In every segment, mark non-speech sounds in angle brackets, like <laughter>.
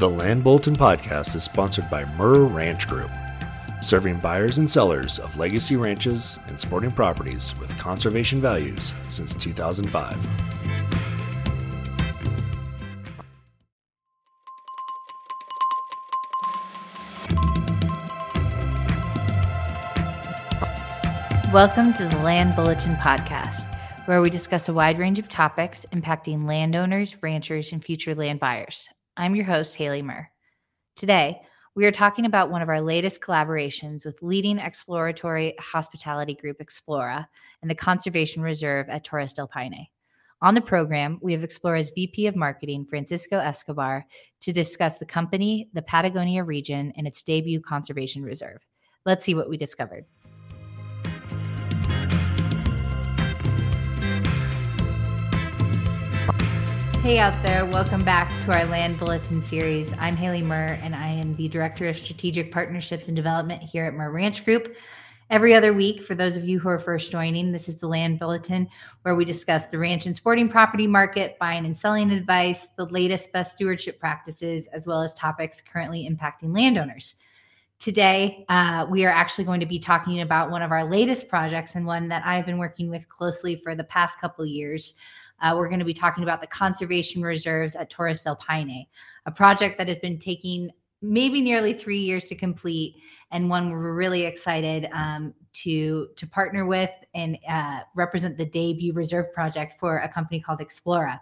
The Land Bulletin podcast is sponsored by Mirr Ranch Group, serving buyers and sellers of legacy ranches and sporting properties with conservation values since 2005. Welcome to the Land Bulletin podcast, where we discuss a wide range of topics impacting landowners, ranchers, and future land buyers. I'm your host, Haley Mirr. Today, we are talking about one of our latest collaborations with leading exploratory hospitality group Explora and the Conservation Reserve at Torres del Paine. On the program, we have Explora's VP of Marketing, Francisco Escobar, to discuss the company, the Patagonia region, and its debut conservation reserve. Let's see what we discovered. Hey out there, welcome back to our Land Bulletin series. I'm Haley Mirr, and I am the Director of Strategic Partnerships and Development here at Mirr Ranch Group. Every other week, for those of you who are first joining, this is the Land Bulletin where we discuss the ranch and sporting property market, buying and selling advice, the latest best stewardship practices, as well as topics currently impacting landowners. Today, uh, we are actually going to be talking about one of our latest projects and one that I've been working with closely for the past couple years. Uh, we're going to be talking about the conservation reserves at Torres del Paine, a project that has been taking maybe nearly three years to complete, and one we're really excited um, to to partner with and uh, represent the debut reserve project for a company called Explora.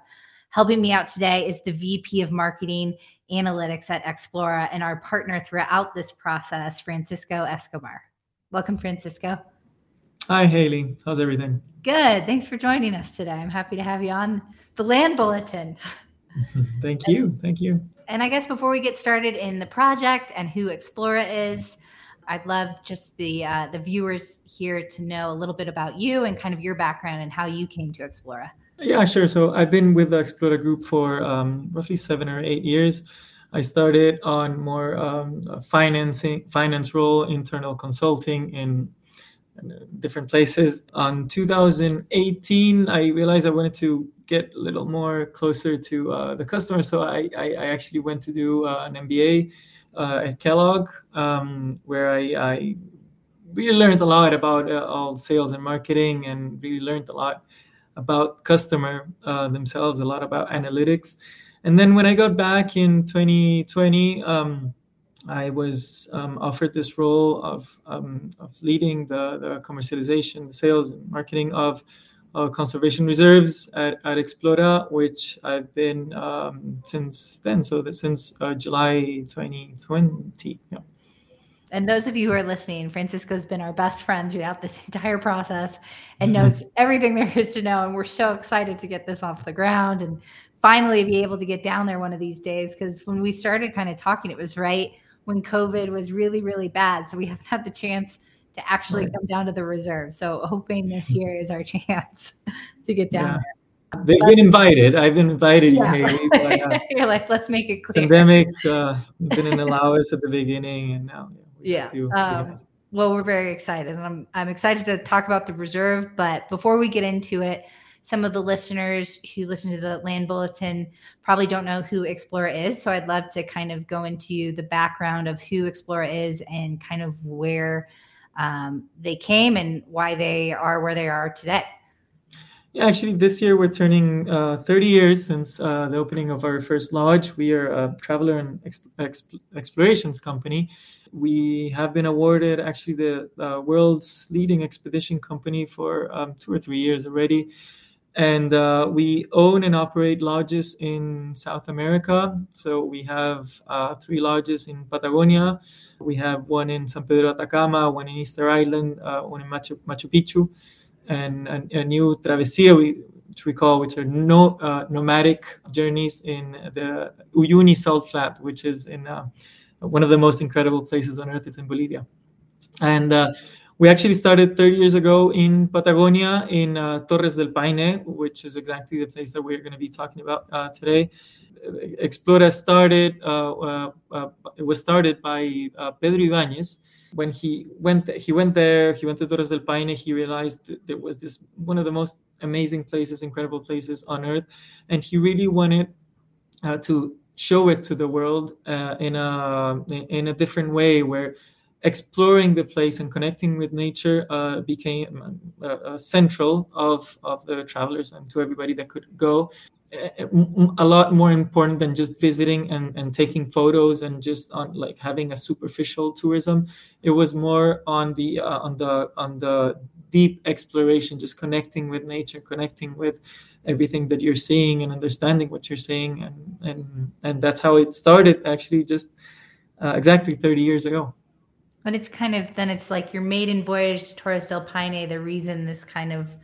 Helping me out today is the VP of Marketing Analytics at Explora and our partner throughout this process, Francisco Escobar. Welcome, Francisco. Hi, Haley. How's everything? Good. Thanks for joining us today. I'm happy to have you on the Land Bulletin. <laughs> Thank you. Thank you. And I guess before we get started in the project and who Explora is, I'd love just the uh, the viewers here to know a little bit about you and kind of your background and how you came to Explora. Yeah, sure. So I've been with the Explora Group for um, roughly seven or eight years. I started on more um, financing, finance role, internal consulting in different places. On 2018, I realized I wanted to get a little more closer to uh, the customer, so I, I, I, actually went to do uh, an MBA uh, at Kellogg, um, where I, I, really learned a lot about uh, all sales and marketing, and really learned a lot about customer uh, themselves, a lot about analytics. And then when I got back in 2020. Um, I was um, offered this role of, um, of leading the, the commercialization, the sales, and marketing of uh, conservation reserves at, at Explora, which I've been um, since then. So that since uh, July 2020. Yeah. And those of you who are listening, Francisco's been our best friend throughout this <laughs> entire process and mm-hmm. knows everything there is to know. And we're so excited to get this off the ground and finally be able to get down there one of these days. Because when we started kind of talking, it was right when COVID was really, really bad. So we haven't had the chance to actually right. come down to the reserve. So hoping this year is our <laughs> chance to get down yeah. there. They've been invited. I've been invited yeah. you, Haley. <laughs> But, uh, You're like, let's make it clear. Pandemic uh, didn't allow us at the beginning, and now yeah. yeah. Um, well, we're very excited, and I'm I'm excited to talk about the reserve. But before we get into it, some of the listeners who listen to the land bulletin probably don't know who Explora is. So I'd love to kind of go into the background of who Explora is and kind of where um, they came and why they are where they are today. Yeah, actually, this year we're turning uh, 30 years since uh, the opening of our first lodge. We are a traveler and exp- exp- explorations company. We have been awarded actually the uh, world's leading expedition company for um, two or three years already and uh, we own and operate lodges in South America. So we have uh, three lodges in Patagonia. We have one in San Pedro Atacama, one in Easter Island, uh, one in Machu, Machu Picchu, and a, new travesía, which we call, which are no, uh, nomadic journeys in the Uyuni Salt Flat, which is in uh, one of the most incredible places on earth. It's in Bolivia. And uh, we actually started 30 years ago in Patagonia, in uh, Torres del Paine, which is exactly the place that we're going to be talking about uh, today. Explora started, uh, uh, uh, it was started by Pedro Ibanez. When he went, he went there, he went to Torres del Paine, he realized there was this one of the most amazing places, incredible places on earth. And he really wanted to show it to the world uh, in a in a different way where exploring the place and connecting with nature uh, became uh, uh central of, of the travelers and to everybody that could go. A lot more important than just visiting and, and taking photos and just on like having a superficial tourism. It was more on the uh, on the on the deep exploration just connecting with nature connecting with everything that you're seeing and understanding what you're seeing. And and and that's how it started actually just uh, exactly 30 years ago and it's kind of then it's like your maiden voyage to torres del paine the reason this kind of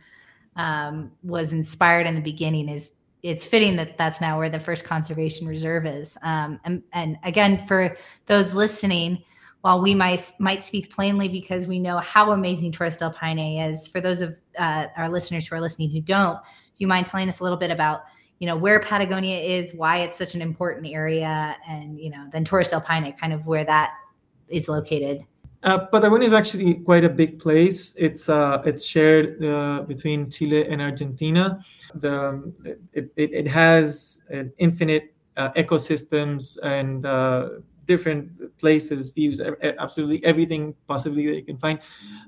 um, was inspired in the beginning is it's fitting that that's now where the first conservation reserve is. Um, and, and again, for those listening, while we might might speak plainly because we know how amazing Torres del Paine is, for those of uh, our listeners who are listening who don't, do you mind telling us a little bit about you know where Patagonia is, why it's such an important area, and you know then Torres del Paine, kind of where that is located? Uh, Patagonia is actually quite a big place. It's uh, it's shared uh, between Chile and Argentina. The it, it, it has infinite uh, ecosystems and uh, different places, views, absolutely everything possibly that you can find.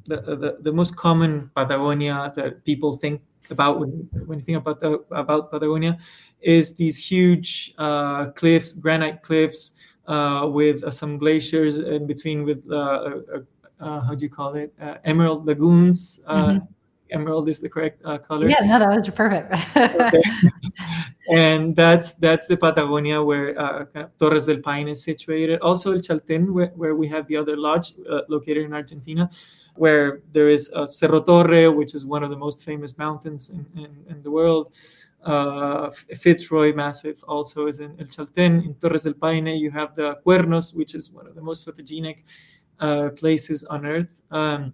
The, the, the most common Patagonia that people think about when, when you think about the, about Patagonia is these huge uh, cliffs, granite cliffs uh, with uh, some glaciers in between with uh, uh, uh, how do you call it emerald lagoons. Mm-hmm. Emerald is the correct color. Yeah, no, that was perfect. okay. <laughs> And that's that's the Patagonia where of Torres del Paine is situated. Also, El Chaltén, where, where we have the other lodge located in Argentina where there is Cerro Torre, which is one of the most famous mountains in, in, in the world. Uh, Fitzroy Massif also is in El Chaltén. In Torres del Paine, you have the Cuernos, which is one of the most photogenic uh, places on Earth. Um,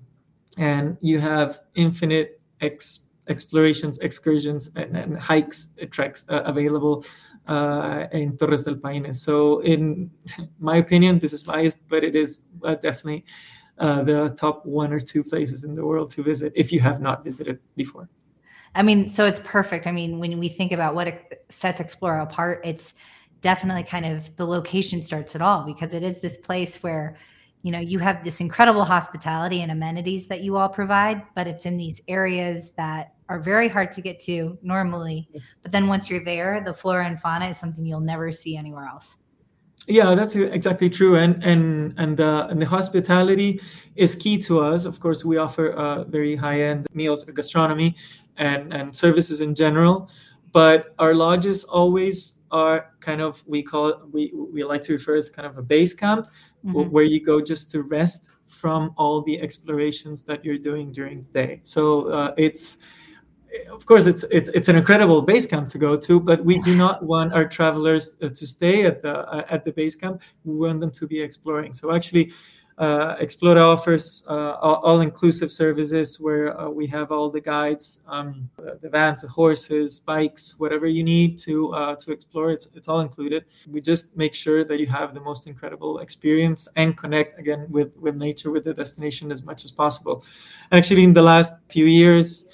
and you have infinite ex- explorations, excursions, and, and hikes, uh, treks uh, available uh, in Torres del Paine. So, in <laughs> my opinion, this is biased, but it is uh, definitely the top one or two places in the world to visit if you have not visited before. I mean, so it's perfect. I mean, when we think about what sets Explora apart, it's definitely kind of the location starts it all because it is this place where you know you have this incredible hospitality and amenities that you all provide but it's in these areas that are very hard to get to normally. But then once you're there the flora and fauna is something you'll never see anywhere else. Yeah that's exactly true. And and and, uh, and the hospitality is key to us. Of course we offer uh, very high end meals gastronomy and, and services in general. But our lodges always are kind of we call we we like to refer as kind of a base camp mm-hmm. where you go just to rest from all the explorations that you're doing during the day. So uh, it's of course it's, it's it's an incredible base camp to go to but we do not want our travelers uh, to stay at the uh, at the base camp we want them to be exploring so actually uh, offers uh, all inclusive services where uh, we have all the guides, um, the vans, the horses, bikes, whatever you need to uh, to explore. It's, it's all included. We just make sure that you have the most incredible experience and connect again with, with nature, with the destination as much as possible. Actually, in the last few years,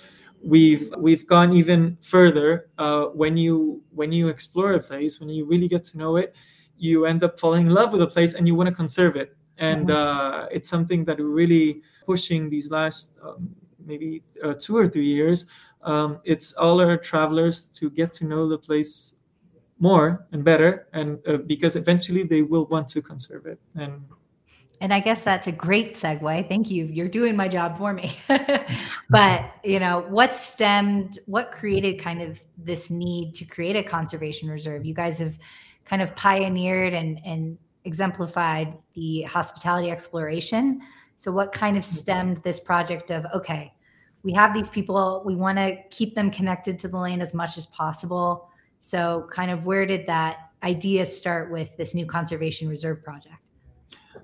we've we've gone even further. Uh, when you when you explore a place, when you really get to know it, you end up falling in love with a place and you want to conserve it and uh, it's something that we're really pushing these last um, maybe uh, two or three years. Um, it's all our travelers to get to know the place more and better, and uh, because eventually they will want to conserve it. And and I guess that's a great segue. Thank you. You're doing my job for me. <laughs> but, you know, what stemmed, what created kind of this need to create a conservation reserve? You guys have kind of pioneered and and exemplified the hospitality exploration. So, what kind of stemmed this project of, okay, we have these people, we want to keep them connected to the land as much as possible. So, kind of where did that idea start with this new conservation reserve project?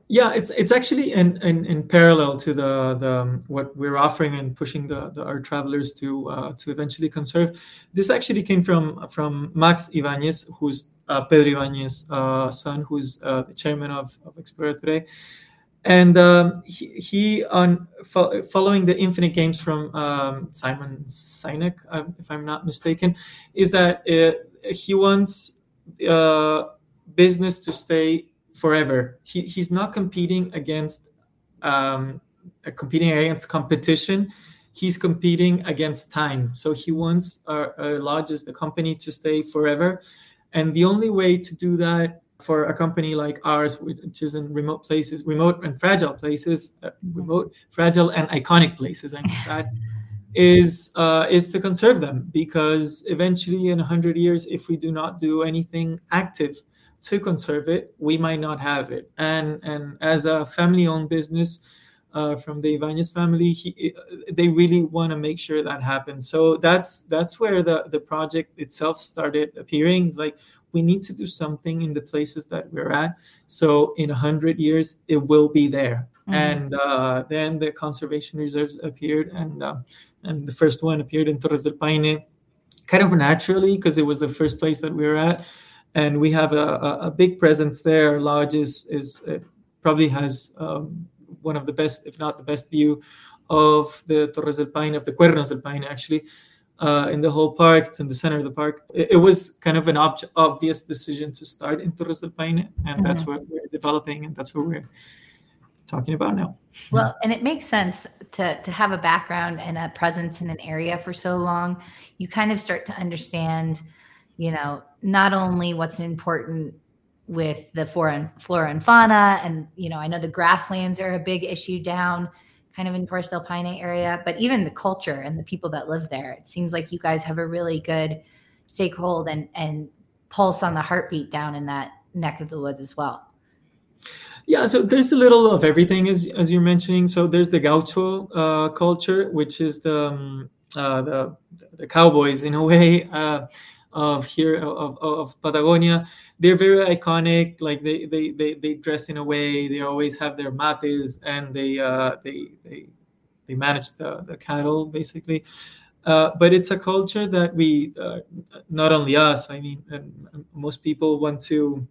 Yeah, it's it's actually in, in, in parallel to the the um, what we're offering and pushing the, the our travelers to uh, to eventually conserve. This actually came from from Max Ibanez, who's Pedro Ibanez's uh, son, who's uh, the chairman of, of Explora today. And um, he, he, on fo- following the Infinite Games from um, Simon Sinek, um, if I'm not mistaken, is that it, he wants uh, business to stay forever. He, he's not competing against um, uh, competing against competition. He's competing against time. So he wants our, our lodges, the company, to stay forever. And the only way to do that for a company like ours, which is in remote places, remote and fragile places, uh, remote, fragile, and iconic places, I mean that, is uh, is to conserve them because eventually, in hundred years, if we do not do anything active to conserve it, we might not have it. And and as a family-owned business. Uh, from the Ibanez family, he, they really want to make sure that happens. So that's that's where the the project itself started appearing. It's like we need to do something in the places that we're at. So in a hundred years, it will be there. Mm-hmm. And uh, then the conservation reserves appeared, and uh, and the first one appeared in Torres del Paine, kind of naturally because it was the first place that we were at, and we have a, a, a big presence there. Lodge is is probably has um, one of the best, if not the best, view of the Torres del Paine, of the Cuernos del Paine, actually uh, in the whole park. It's in the center of the park. It, it was kind of an ob- obvious decision to start in Torres del Paine, and mm-hmm. that's what we're developing, and that's what we're talking about now. Well, and it makes sense to to have a background and a presence in an area for so long. You kind of start to understand, you know, not only what's important with the flora and, flora and fauna, and you know, I know the grasslands are a big issue down kind of in Torres del Paine area, but even the culture and the people that live there. It seems like you guys have a really good stakehold and and pulse on the heartbeat down in that neck of the woods as well. Yeah, so there's a little of everything as as you're mentioning. So there's the gaucho uh, culture, which is the um, uh, the the cowboys in a way. Uh, of here of, of Patagonia. They're very iconic. Like they, they they they dress in a way. They always have their mates and they uh, they they they manage the, the cattle basically. Uh, but it's a culture that we uh, not only us. I mean, most people want to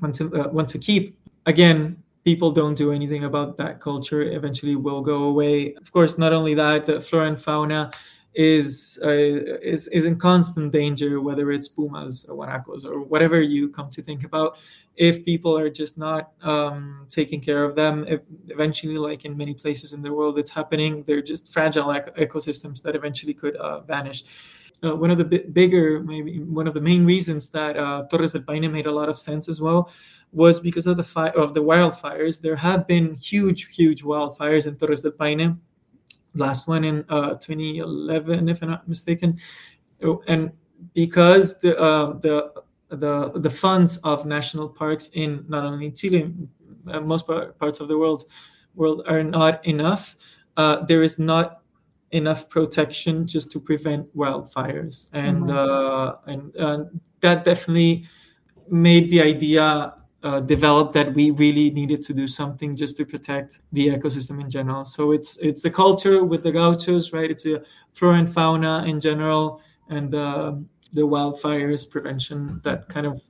want to uh, want to keep. Again, people don't do anything about that culture. Eventually, will go away. Of course, not only that, the flora and fauna is uh, is is in constant danger, whether it's pumas or guanacos or whatever you come to think about. If people are just not um, taking care of them, eventually, like in many places in the world, it's happening. They're just fragile ec- ecosystems that eventually could uh, vanish. Uh, one of the b- bigger, maybe one of the main reasons that uh, Torres del Paine made a lot of sense as well was because of the fi- of the wildfires. There have been huge, huge wildfires in Torres del Paine last one in uh, 2011, if I'm not mistaken. And because the uh, the the the funds of national parks in not only Chile, uh, most parts of the world world are not enough. Uh, there is not enough protection just to prevent wildfires, and mm-hmm. Uh, and uh, that definitely made the idea uh, developed that we really needed to do something just to protect the ecosystem in general. So it's it's the culture with the gauchos, right? It's the flora and fauna in general, and uh, the wildfires prevention. That kind of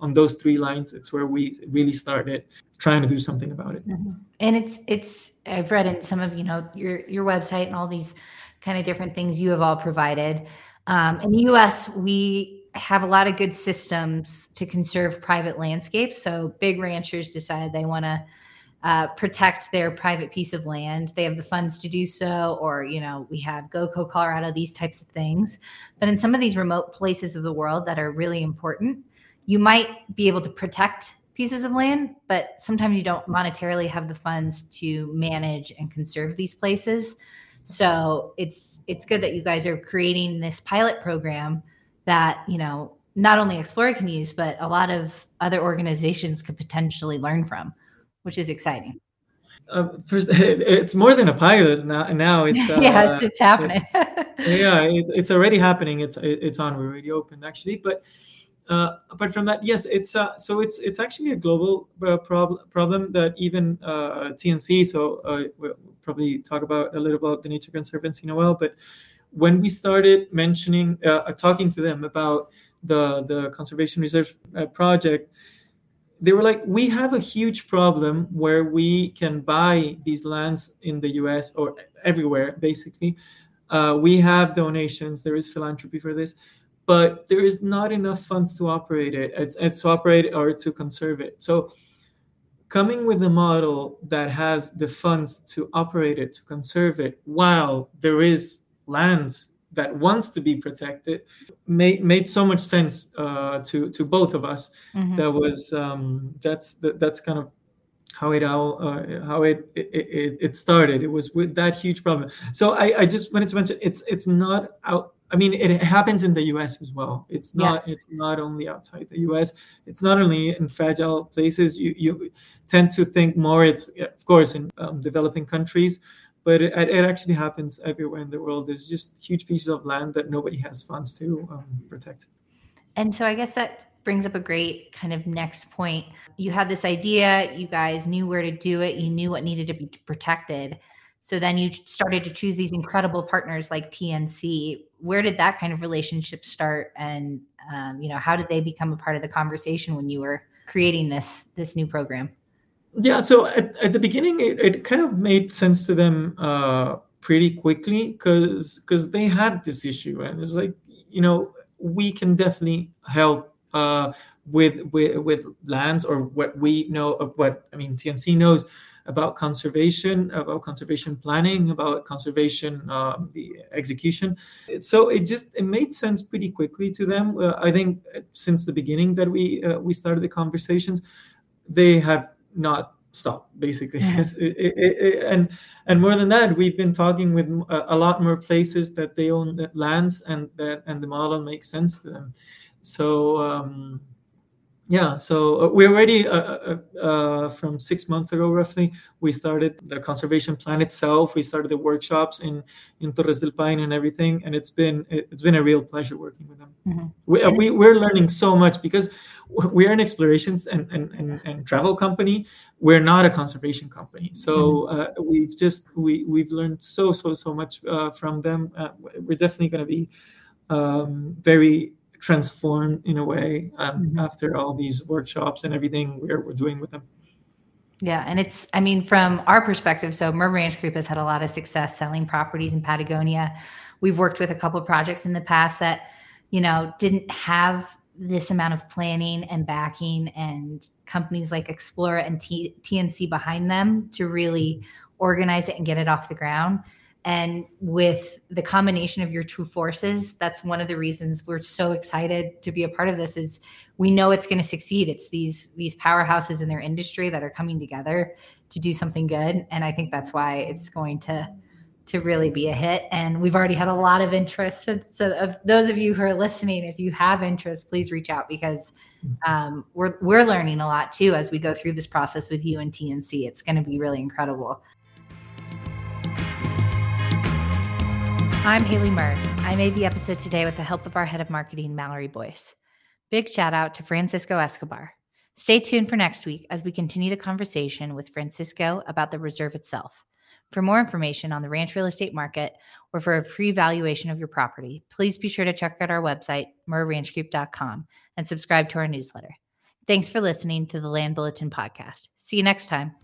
on those three lines, it's where we really started trying to do something about it. Mm-hmm. And it's it's I've read in some of you know your your website and all these kind of different things you have all provided. Um, in the U.S., we have a lot of good systems to conserve private landscapes. So big ranchers decided they want to uh, protect their private piece of land. They have the funds to do so, or you know, we have GOCO Colorado, these types of things. But in some of these remote places of the world that are really important, you might be able to protect pieces of land, but sometimes you don't monetarily have the funds to manage and conserve these places. So it's it's good that you guys are creating this pilot program that you know not only Explora can use, but a lot of other organizations could potentially learn from, which is exciting. Uh, first, <laughs> it's more than a pilot now. Now it's uh, <laughs> yeah, it's, it's happening. yeah, it, it's already happening. It's it's on. We're already open actually, but uh, apart from that, yes, it's uh, so it's it's actually a global uh, prob- problem that even uh, TNC. So uh, we'll probably talk about a little about the Nature Conservancy in a while, but when we started mentioning, uh, uh, talking to them about the the conservation reserve uh, project, they were like, "We have a huge problem where we can buy these lands in the U.S. or everywhere, basically. Uh, we have donations. There is philanthropy for this." but there is not enough funds to operate it. It's, it's to operate or to conserve it. So coming with a model that has the funds to operate it, to conserve it, while there is lands that wants to be protected, made made so much sense uh, to to both of us. Mm-hmm. That was um, that's that's kind of how it all uh, how it, it it started. It was with that huge problem. So I, I just wanted to mention it's it's not out I mean, it happens in the U.S. as well. It's not. Yeah. It's not only outside the U.S. It's not only in fragile places. You you tend to think more. It's of course in um, developing countries, but it, it, actually happens everywhere in the world. There's just huge pieces of land that nobody has funds to um, protect. And so I guess that brings up a great kind of next point. You had this idea. You guys knew where to do it. You knew what needed to be protected so then you started to choose these incredible partners like TNC. Where did that kind of relationship start? And um, you know, how did they become a part of the conversation when you were creating this this new program? Yeah, so at, at the beginning, it, it kind of made sense to them uh, pretty quickly because because they had this issue, and it was like, you know, we can definitely help uh, with with with lands or what we know of what I mean. TNC knows about conservation, about conservation planning, about conservation uh, the execution. So it just it made sense pretty quickly to them. Uh, I think since the beginning that we uh, we started the conversations, they have not stop basically. <laughs> it, it, it, and and more than that, we've been talking with a, a lot more places that they own lands and that and the model makes sense to them. So. Um, yeah, so uh, we already uh, uh, uh, from six months ago, roughly, we started the conservation plan itself. We started the workshops in in Torres del Paine and everything, and it's been it's been a real pleasure working with them. Mm-hmm. We, uh, we we're learning so much because we're an explorations and, and, and, and, travel company. We're not a conservation company, so mm-hmm. uh, we've just we we've learned so so so much from them. we're definitely going to be um, very transformed in a way um, mm-hmm. after all these workshops and everything we're, we're doing with them. Yeah, and it's I mean from our perspective, so Mirr Ranch Group has had a lot of success selling properties in Patagonia. We've worked with a couple projects in the past that you know didn't have this amount of planning and backing and companies like Explora and T- TNC behind them to really organize it and get it off the ground. And with the combination of your two forces, that's one of the reasons we're so excited to be a part of this is we know it's going to succeed. It's these these powerhouses in their industry that are coming together to do something good. And I think that's why it's going to to really be a hit. And we've already had a lot of interest. So, so of those of you who are listening, if you have interest, please reach out because um, we're we're learning a lot too as we go through this process with you and TNC. It's going to be really incredible. I'm Haley Mirr. I made the episode today with the help of our head of marketing, Mallory Boyce. Big shout out to Francisco Escobar. Stay tuned for next week as we continue the conversation with Francisco about the reserve itself. For more information on the ranch real estate market or for a free valuation of your property, please be sure to check out our website, mirrranchgroup.com, and subscribe to our newsletter. Thanks for listening to the Land Bulletin podcast. See you next time.